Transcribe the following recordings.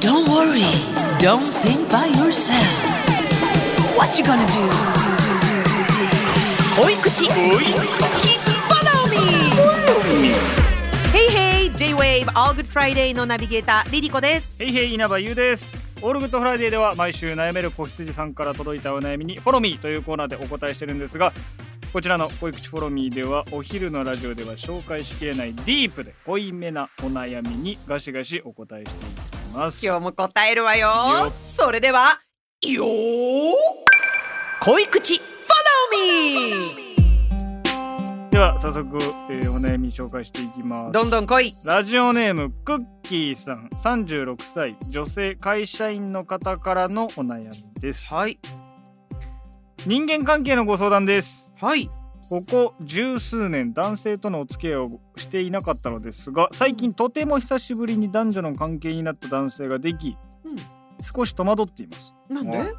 Don't worry. Don't think by yourself. What you gonna do? 恋口 J-Wave All Good Friday のナビゲーターリリコです。へいへい稲葉友です。 All Good Fridayでは毎週悩める子羊さんから届いたお悩みに Follow Me というコーナーでお答えしてるんですがこちらの恋口 Follow Me ではお昼のラジオでは紹介しきれないディープで濃いめなお悩みにガシガシお答えしていきます。今日も答えるわよ。よ。それではよー。恋口 Follow me! では早速、えーお悩み紹介していきます。どんどん来い。ラジオネームクッキーさん。36歳。女性会社員の方からのお悩みです。はい。人間関係のご相談です。はい。ここ十数年男性とのお付き合いをしていなかったのですが最近とても久しぶりに男女の関係になった男性ができうん。少し戸惑っています。なんで？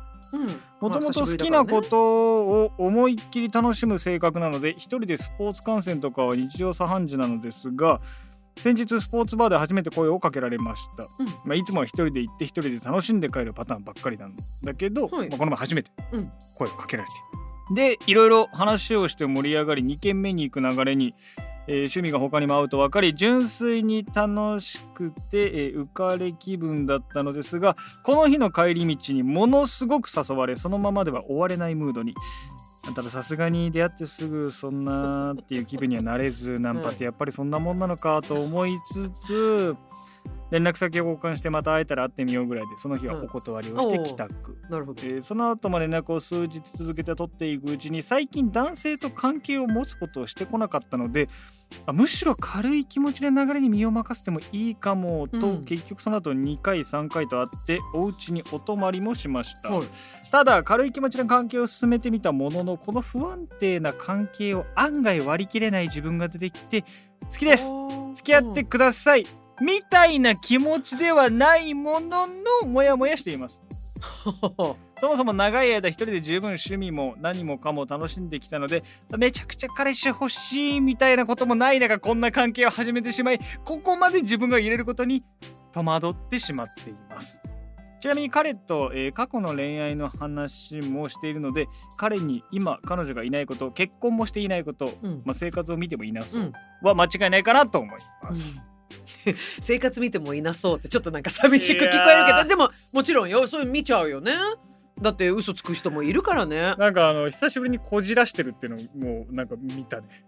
もともと好きなことを思いっきり楽しむ性格なので一人でスポーツ観戦とかは日常茶飯事なのですが先日スポーツバーで初めて声をかけられました、うん。まあ、いつもは一人で行って一人で楽しんで帰るパターンばっかりなんだけど、はい。まあ、この前初めてうん。声をかけられて、でいろいろ話をして盛り上がり2軒目に行く流れに、えー趣味が他にも合うと分かり純粋に楽しくて、えー浮かれ気分だったのですがこの日の帰り道にものすごく誘われそのままでは終われないムードに。たださすがに出会ってすぐそんなっていう気分にはなれずナンパってやっぱりそんなもんなのかと思いつつ連絡先を交換してまた会えたら会ってみようぐらいでその日はお断りをして帰宅、なるほど。えーその後も連絡を数日続けて取っていくうちに最近男性と関係を持つことをしてこなかったのであむしろ軽い気持ちで流れに身を任せてもいいかもと、うん。結局その後2回3回と会ってお家にお泊まりもしました、はい。ただ軽い気持ちの関係を進めてみたもののこの不安定な関係を案外割り切れない自分が出てきて好きです。付き合ってくださいみたいな気持ちではないもののモヤモヤしています。そもそも長い間一人で十分趣味も何もかも楽しんできたのでめちゃくちゃ彼氏欲しいみたいなこともない中こんな関係を始めてしまいここまで自分が入れることに戸惑ってしまっています。ちなみに彼と、えー過去の恋愛の話もしているので彼に今彼女がいないこと結婚もしていないこと、うん。まあ、生活を見てもいなそううん。は間違いないかなと思います、生活見てもいなそうってちょっとなんか寂しく聞こえるけどでももちろんよ。それ見ちゃうよね。だって嘘つく人もいるからね。なんかあの久しぶりにこじらしてるっていうのをもうなんか見たね。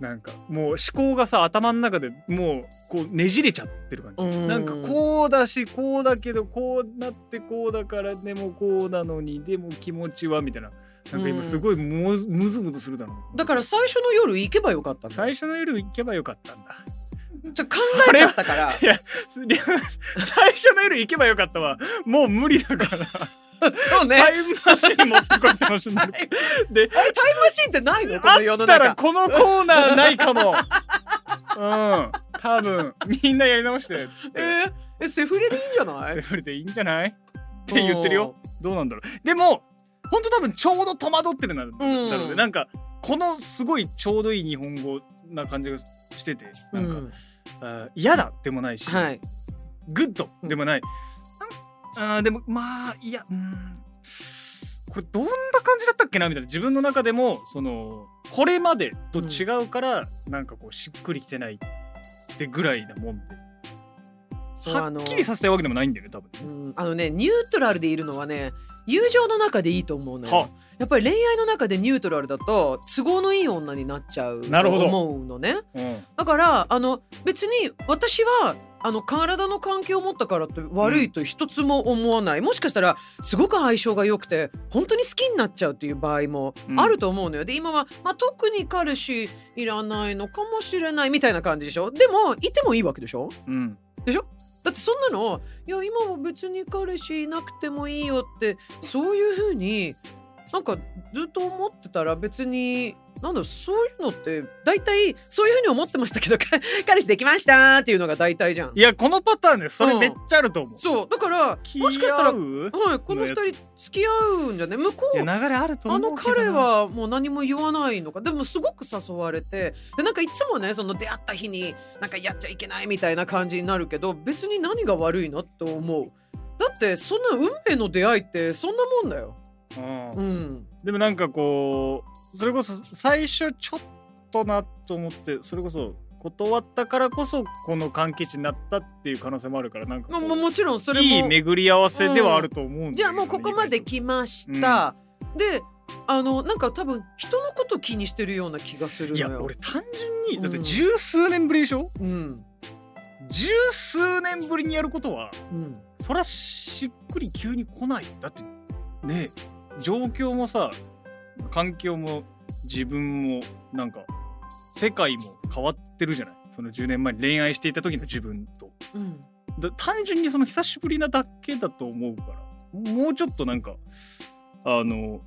なんかもう思考がさ頭の中でもうこうねじれちゃってる感じ。うん。なんかこうだしこうだけどこうなってこうだからでもこうなのにでも気持ちはみたいな。なんか今すごいむずむずむずするだろう。だから最初の夜行けばよかったんだ。最初の夜行けばよかったんだちょ考えちゃったから。いや最初の夜行けばよかったわ。もう無理だから。そうね。タイムマシン持ってこいって話になる。でタイムマシーンってないの？この世のあったら中。このコーナーないかも。うん。多分みんなやり直してつって。えーえセフレでいいんじゃない？セフレでいいんじゃない？って言ってるよ。どうなんだろう。でもほんと多分ちょうど戸惑ってるなだろうね。なんかこのすごいちょうどいい日本語な感じがしててうなんか、んあー嫌だでもないし、はい。グッドでもない、あーでもまあいやうん。これどんな感じだったっけなみたいな。自分の中でもそのこれまでと違うから、なんかこうしっくりきてないってぐらいなもんで。はっきりさせたいわけでもないんだよね多分ね。うん。あのねニュートラルでいるのはね友情の中でいいと思うのよ。は。やっぱり恋愛の中でニュートラルだと都合のいい女になっちゃうとなるほど。思うのね。うん。だからあの別に私はあの体の関係を持ったからって悪いと一つも思わない、もしかしたらすごく相性が良くて本当に好きになっちゃうっていう場合もあると思うのよ、で今は、まあ、特に彼氏いらないのかもしれないみたいな感じでしょ。でもいてもいいわけでしょ。うんでしょ？だってそんなのいや今は別に彼氏いなくてもいいよってそういうふうになんかずっと思ってたら別になんだそういうのって大体そういうふうに思ってましたけどか 彼氏できましたっていうのが大体じゃん。いやこのパターンねそれめっちゃあると思う、そうだからもしかしたらはいこの二人付き合うんじゃね向こいうや流れあるとあの彼はもう何も言わないのか。でもすごく誘われてでなんかいつもねその出会った日になんかやっちゃいけないみたいな感じになるけど別に何が悪いのと思う。だってそんな運命の出会いってそんなもんだようん。うん。でもなんかこうそれこそ最初ちょっとなと思ってそれこそ断ったからこそこの関係値になったっていう可能性もあるからなんかももちろんそれも。いい巡り合わせではあると思うんだよねじゃあもうここまで来ました、であのなんか多分人のこと気にしてるような気がするいや俺単純にだってうん十数年ぶりでしょ、うん。十数年ぶりにやることはうん。そらしっくり急に来ない。だってね状況もさ環境も自分もなんか世界も変わってるじゃない？その10年前に恋愛していた時の自分と。うん。だ単純にその久しぶりなだけだと思うから。もうちょっとなんかあの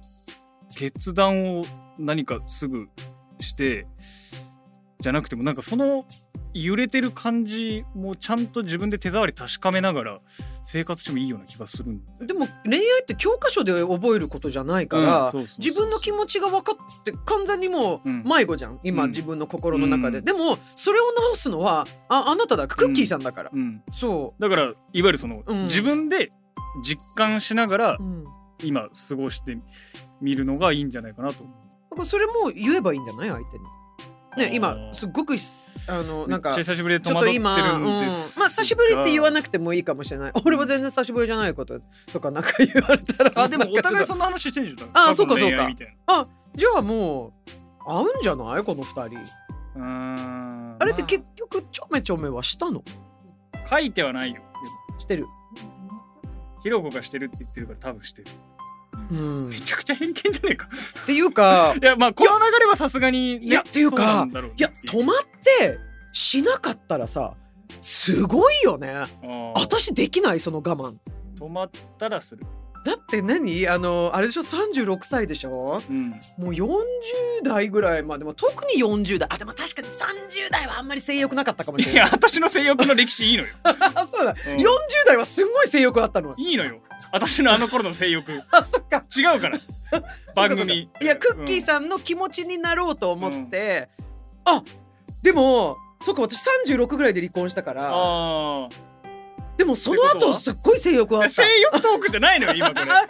決断を何かすぐしてじゃなくてもなんかその揺れてる感じもちゃんと自分で手触り確かめながら生活してもいいような気がするでも恋愛って教科書で覚えることじゃないから、自分の気持ちが分かって完全にもううん。迷子じゃん、今、うん。自分の心の中で、うん。でもそれを直すのはああなただクッキーさんだから、うん、そだからいわゆるその、うん。自分で実感しながら今過ごしてみるのがいいんじゃないかなと。だからそれも言えばいいんじゃない？相手に。ね今すっごくあのなんかちゃ久しぶりで戸ちょっと今、うん、まあ久しぶりって言わなくてもいいかもしれない。俺は全然久しぶりじゃないこととかなんか言われたら。あでもお互いそんな話してんじゃん。あそうかそうか。過去の恋愛みたいとじゃあもう合うんじゃない？この二人。あれって結ま局ちょめちょめはしたの？あ書いてはないよ。してる。ひろこがしてるって言ってるから多分してる。うん、めちゃくちゃ偏見じゃねえか。っていうか いやまあこの流れはさすがに、ね、いやっていうかいや止まってしなかったらさすごいよね。私できないその我慢。止まったらする。だって何？あのあれでしょ？36歳でしょ？うん。もう40代ぐらいまでも特に40代あでも確かに30代はあんまり性欲なかったかもしれない。いや私の性欲の歴史いいのよ、あ そうだ、うん。40代はすんごい性欲あったのいいのよ私のあの頃の性欲。違 あそっか。うから。番組。いやクッキーん、さんの気持ちになろうと思って、あでもそっか私36ぐらいで離婚したからでもその後すっごい性欲あった。性欲トークじゃないのよ今これ。あ違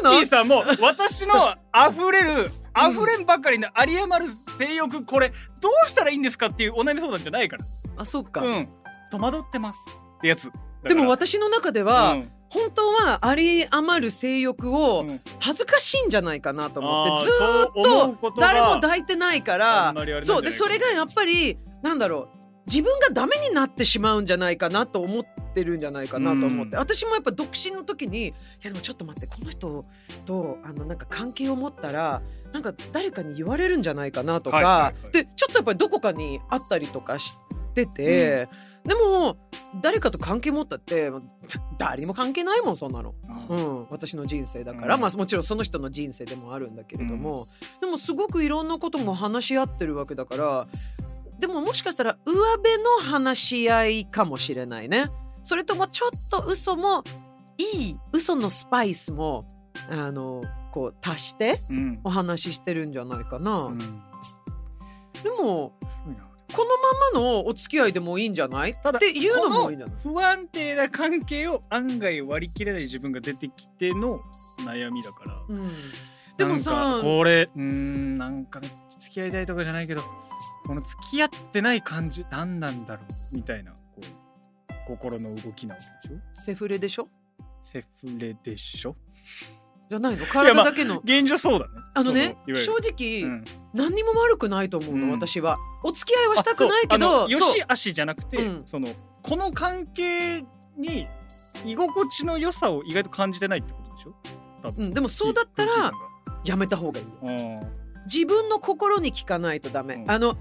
うの？キーさんも私の溢れる溢れんばかりの有り余る性欲これどうしたらいいんですかっていうお悩み相談じゃないから。あそっか、うん。戸惑ってます。ってやつ。でも私私の中では、本当は有り余る性欲を恥ずかしいんじゃないかなと思って、ずーっと誰も抱いてないからそうでそれがやっぱりなんだろう自分がダメになってしまうんじゃないかなと思ってるんじゃないかなと思って、うん。私もやっぱ独身の時にいやでもちょっと待ってこの人とあのなんか関係を持ったらなんか誰かに言われるんじゃないかなとか、はいはいはい。でちょっとやっぱりどこかにあったりとかしてて、でも誰かと関係持ったって 誰も関係ないもんそんなの。うん、私の人生だから、うん。まあもちろんその人の人生でもあるんだけれども、でもすごくいろんなことも話し合ってるわけだからでももしかしたら上辺の話し合いかもしれないね。それともちょっと嘘もいい嘘のスパイスもあのこう足してうん。お話ししてるんじゃないかな、うん。でもこのままのお付き合いでもいいんじゃない？っていうのもいいんじゃない不安定な関係を案外割り切れない自分が出てきての悩みだから、うん、でもさかこれうーんなんか付き合いたいとかじゃないけどこの付き合ってない感じ何なんだろう？みたいなこう心の動きなわけでしょ？セフレでしょ？セフレでしょ？じゃないの？や体まあだけの、現状そうだね。あのね正直、うん。何にも悪くないと思うの、うん。私は。お付き合いはしたくないけどよしあしじゃなくて、うん。そのこの関係に居心地の良さを意外と感じてないってことでしょ？多分。うん、でもそうだったらやめた方がいい自分の心に聞かないとダめ、うん。あの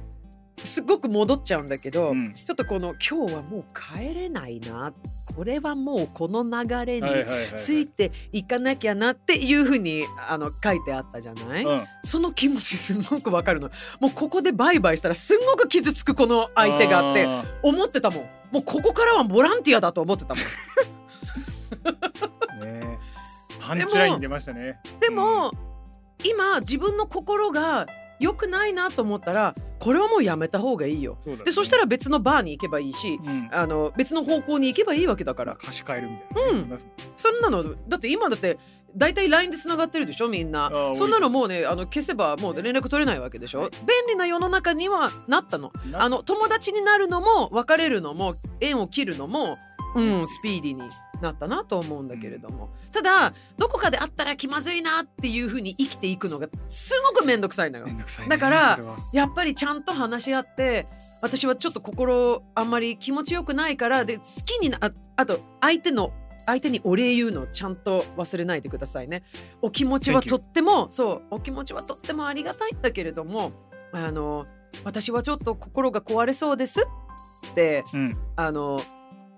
すごく戻っちゃうんだけど、うん。ちょっとこの今日はもう帰れないな。これはもうこの流れについていかなきゃなっていうふうにあの書いてあったじゃない、うん。その気持ちすごくわかるの。もうここでバイバイしたらすんごく傷つくこの相手があってあ思ってたもん。もうここからはボランティアだと思ってたもん。ー ね。パンチライン出ましたね。でも、今自分の心が良くないなと思ったらこれはもうやめた方がいいよ。そね。でそしたら別のバーに行けばいいしうん。あの別の方向に行けばいいわけだから貸し替えるみたいな。ね、うん。そんなのだって今だって大体 LINE でつながってるでしょみんな。あそんなのもうねあの消せばもう連絡取れないわけでしょ、はい。便利な世の中にはなったの。なあの友達になるのも別れるのも縁を切るのもうんスピーディーになったなと思うんだけれども、ただどこかであったら気まずいなっていうふうに生きていくのがすごく面倒くさいのよ。ね。だからやっぱりちゃんと話し合って私はちょっと心あんまり気持ちよくないからで好きになああと相手の相手にお礼言うのをちゃんと忘れないでくださいね。お気持ちはとってもそうお気持ちはとってもありがたいんだけれどもあの私はちょっと心が壊れそうですってうん。あの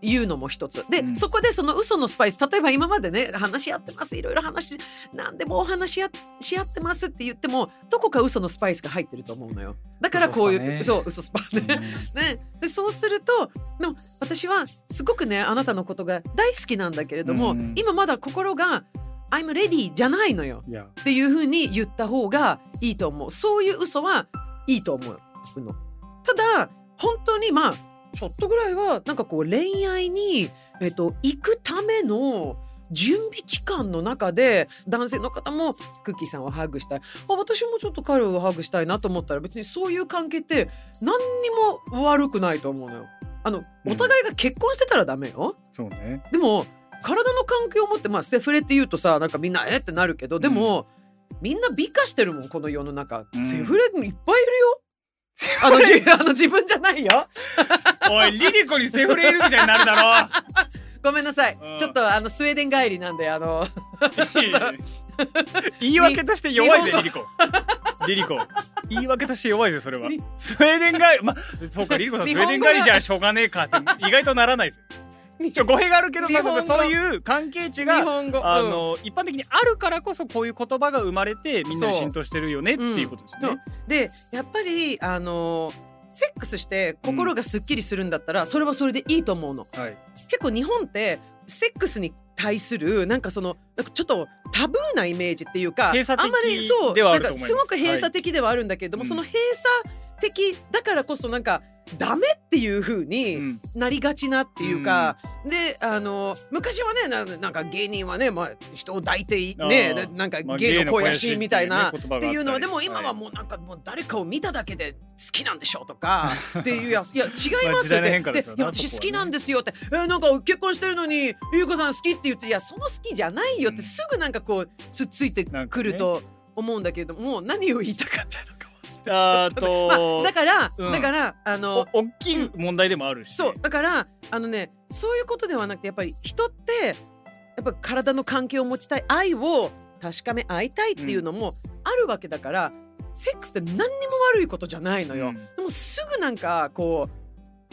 言うのも一つ。で、うん。そこでその嘘のスパイス例えば今までね話し合ってます。いろいろ話何でもお話し合し合ってますって言ってもどこか嘘のスパイスが入ってると思うのよ。だからこういうねそう嘘ス。パね ね、でそうするとでも私はすごくねあなたのことが大好きなんだけれども、うん。今まだ心が「I'm ready」じゃないのよ。っていうふうに言った方がいいと思う。そういう嘘はいいと思うの。ただ本当にまあちょっとぐらいはなんかこう恋愛に、えっと、行くための準備期間の中で男性の方もクッキーさんをハグしたいあ私もちょっと彼をハグしたいなと思ったら別にそういう関係って何にも悪くないと思うのよ。あのうんお互いが結婚してたらダメよ。そうねでも体の関係を持ってまあセフレって言うとさなんかみんなえってなるけどでも、みんな美化してるもんこの世の中、うんセフレいっぱいいるよ。あのじ あの自分じゃないよ。おいリリコにセフレいるみたいになるだごめんなさい、うん。ちょっとあのスウェーデン帰りなんであの。ろ 言い訳として弱いぜ日リリコ。リリコ。言い訳として弱いぜそれは。にスウェーデン帰りまそうかリリコさんスウェーデン帰りじゃしょうがねえかって意外とならないです 語弊があるけどそういう関係値日がうん。の一般的にあるからこそこういう言葉が生まれてみんなに浸透してるよねっていうことですよね。でやっぱりあのセックスして心がすっきりするんだったら、それはそれでいいと思うの。はい。結構日本ってセックスに対するなんかそのなんかちょっとタブーなイメージっていうかあんまりそうなんかすごく閉鎖的ではあるんだけれども、はいその閉鎖的だからこそなんかダメっていう風うにん。なりがちなっていうか、であの昔はねななんか芸人はね、まあ、人を抱いてねーなんかまあ芸の肥やしみたいな。ってっていうのはでも今はももうなんかもう誰かを見ただけで好きなんでしょうとか っていうやついや違いますって。変化ですよね。いや私好きなんですよって。えーなんか結婚してるのにゆうこさん好きって言っていやその好きじゃないよってうん。すぐなんかこうつっついてくると思うんだけれども、何を言いたかったの？あったねまあとだから、うん。だからあのお大きい問題でもあるしね、そうだからあのねそういうことではなくてやっぱり人ってやっぱ体の関係を持ちたい愛を確かめ合いたいっていうのもあるわけだから、セックスって何にも悪いことじゃないのよ。うん。でもすぐなんかこう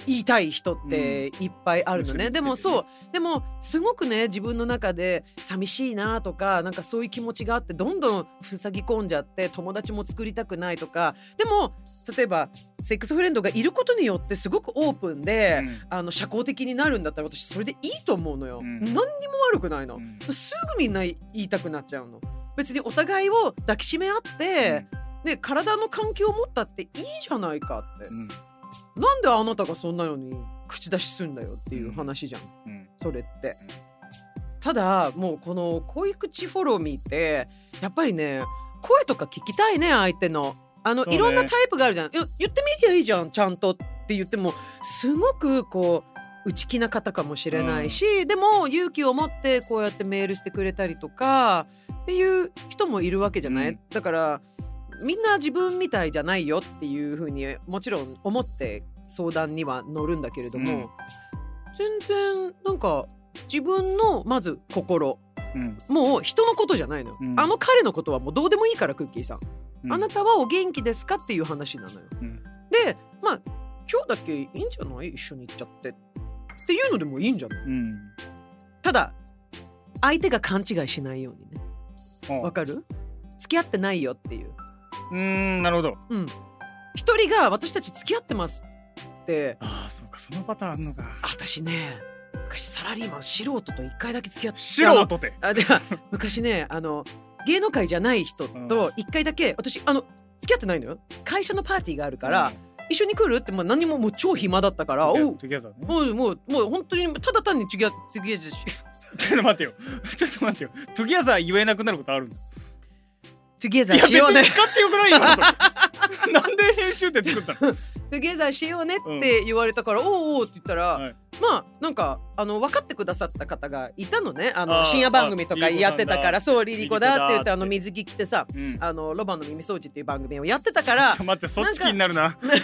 言いたい人っていっぱいあるのね、結びつけてでもそう。でもすごくね自分の中で寂しいなとかなんかそういう気持ちがあってどんどん塞ぎ込んじゃって友達も作りたくないとかでも例えばセックスフレンドがいることによってすごくオープンで、うん。あの社交的になるんだったら私それでいいと思うのよ、うん。何にも悪くないの、うん。すぐみんな言いたくなっちゃうの。別にお互いを抱きしめ合って、ね、体の関係を持ったっていいじゃないかって、うんなんであなたがそんなのに口出しすんだよっていう話じゃん、うんそれって。ただもうこの恋口フォローミーってやっぱりね声とか聞きたいね相手の。あの、ね。いろんなタイプがあるじゃん。言ってみりゃいいじゃんちゃんとって言ってもすごくこう内気な方かもしれないし、でも勇気を持ってこうやってメールしてくれたりとかっていう人もいるわけじゃない、うん。だからみんな自分みたいじゃないよっていうふうにもちろん思って相談には乗るんだけれども、うん。全然なんか自分のまず心うん。もう人のことじゃないのよ、うん。あの彼のことはもうどうでもいいからクッキーさん、うん。あなたはお元気ですかっていう話なのよ。うん。でまあ今日だけいいんじゃない一緒に行っちゃってっていうのでもいいんじゃない？うん。ただ相手が勘違いしないようにね。あわかる？付き合ってないよっていううーんなるほど。うん。一人が私たち付き合ってますって。ああそうかそのパターンあんのか私ね昔サラリーマン素人と一回だけ付き合って素人って。あでは 昔ねあの芸能界じゃない人と一回だけ私あの付き合ってないのよ。会社のパーティーがあるから、一緒に来るって、まあ、何ももう超暇だったから、ね。もうもうもう本当にただ単に次は次はちょっと待ってよ。ちょっと待ってよ。トゥギャザー言えなくなることあるんだトゥゲザーしようね。使ってよくないよ。なんで編集って作ったの？トゥゲザーしようねって言われたから、おうおうって言ったら、はい。まあなんかあの分かってくださった方がいたのね。あの深夜番組とかやってたからそうリリコだって言ってあの水着着てさうん。あのロバの耳掃除っていう番組をやってたからちょっと待ってそっち気になるな。うん。ね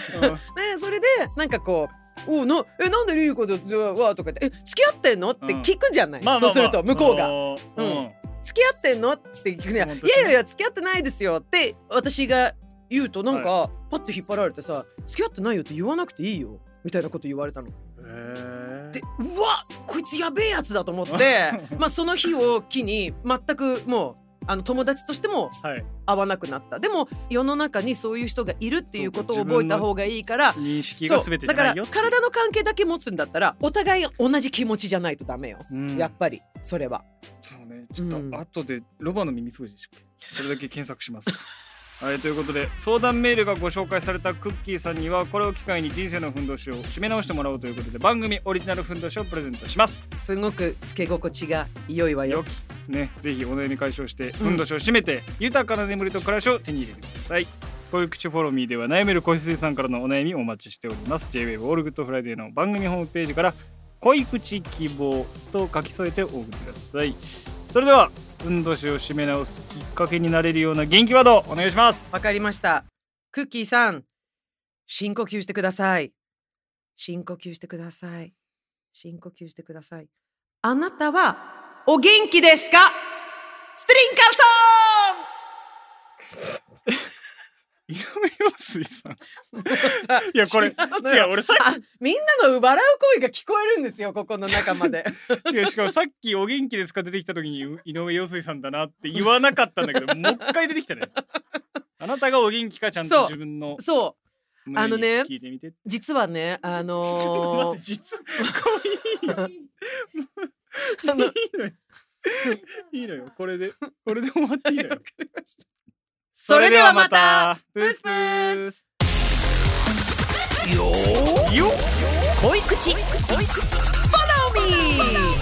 それでなんかこう「おうなえなんでリリコとは」とか言って「え付き合ってんの?」って聞くじゃない、まあまあまあ。そうすると向こうが。うん付き合ってんの？って聞くね。いやいやいや付き合ってないですよって私が言うとなんか、パッと引っ張られてさ付き合ってないよって言わなくていいよみたいなこと言われたの。でうわこいつやべえやつだと思って まあその日を機に全くもうあの友達としてもはい。会わなくなった。でも世の中にそういう人がいるっていうことを覚えた方がいいから認識全てじだから体の関係だけ持つんだったらお互い同じ気持ちじゃないとダメよ、うん。やっぱりそれは。そうねちょっうん。と後でロバの耳掃除でしたっけそれだけ検索します。はいということで相談メールがご紹介されたクッキーさんにはこれを機会に人生のふんどしを締め直してもらおうということで番組オリジナルふんどしをプレゼントします。すごくつけ心地が良いわよ。ねぜひお悩み解消してふんどしを締めて、豊かな眠りと暮らしを手に入れてください。こういう口 Follow Me では悩める子羊さんからのお悩みをお待ちしております。JWAVE オールグッドフライデーの番組ホームページから恋口希望と書き添えてお送りくださいそれではふんどしを締め直すきっかけになれるような元気ワードお願いしますわかりました。クッキーさん、深呼吸してください。深呼吸してください。深呼吸してください。あなたはお元気ですか？ストリンカ井上陽水さん。いやこれ違う俺さっあみんなの笑う声が聞こえるんですよ、ここの中まで。き 違うしかもさっきお元気ですか出てきた時に井上陽水さんだなって言わなかったんだけど もう一回出てきたね。あなたがお元気かちゃんと自分のそう、あのね聞いてみて。実はね、あのー、ちょっと待って実はいいの？よ。いいのよ。これでこれで終わっていいのよそれではまた。プース。プース。よよ恋口。恋口。Follow me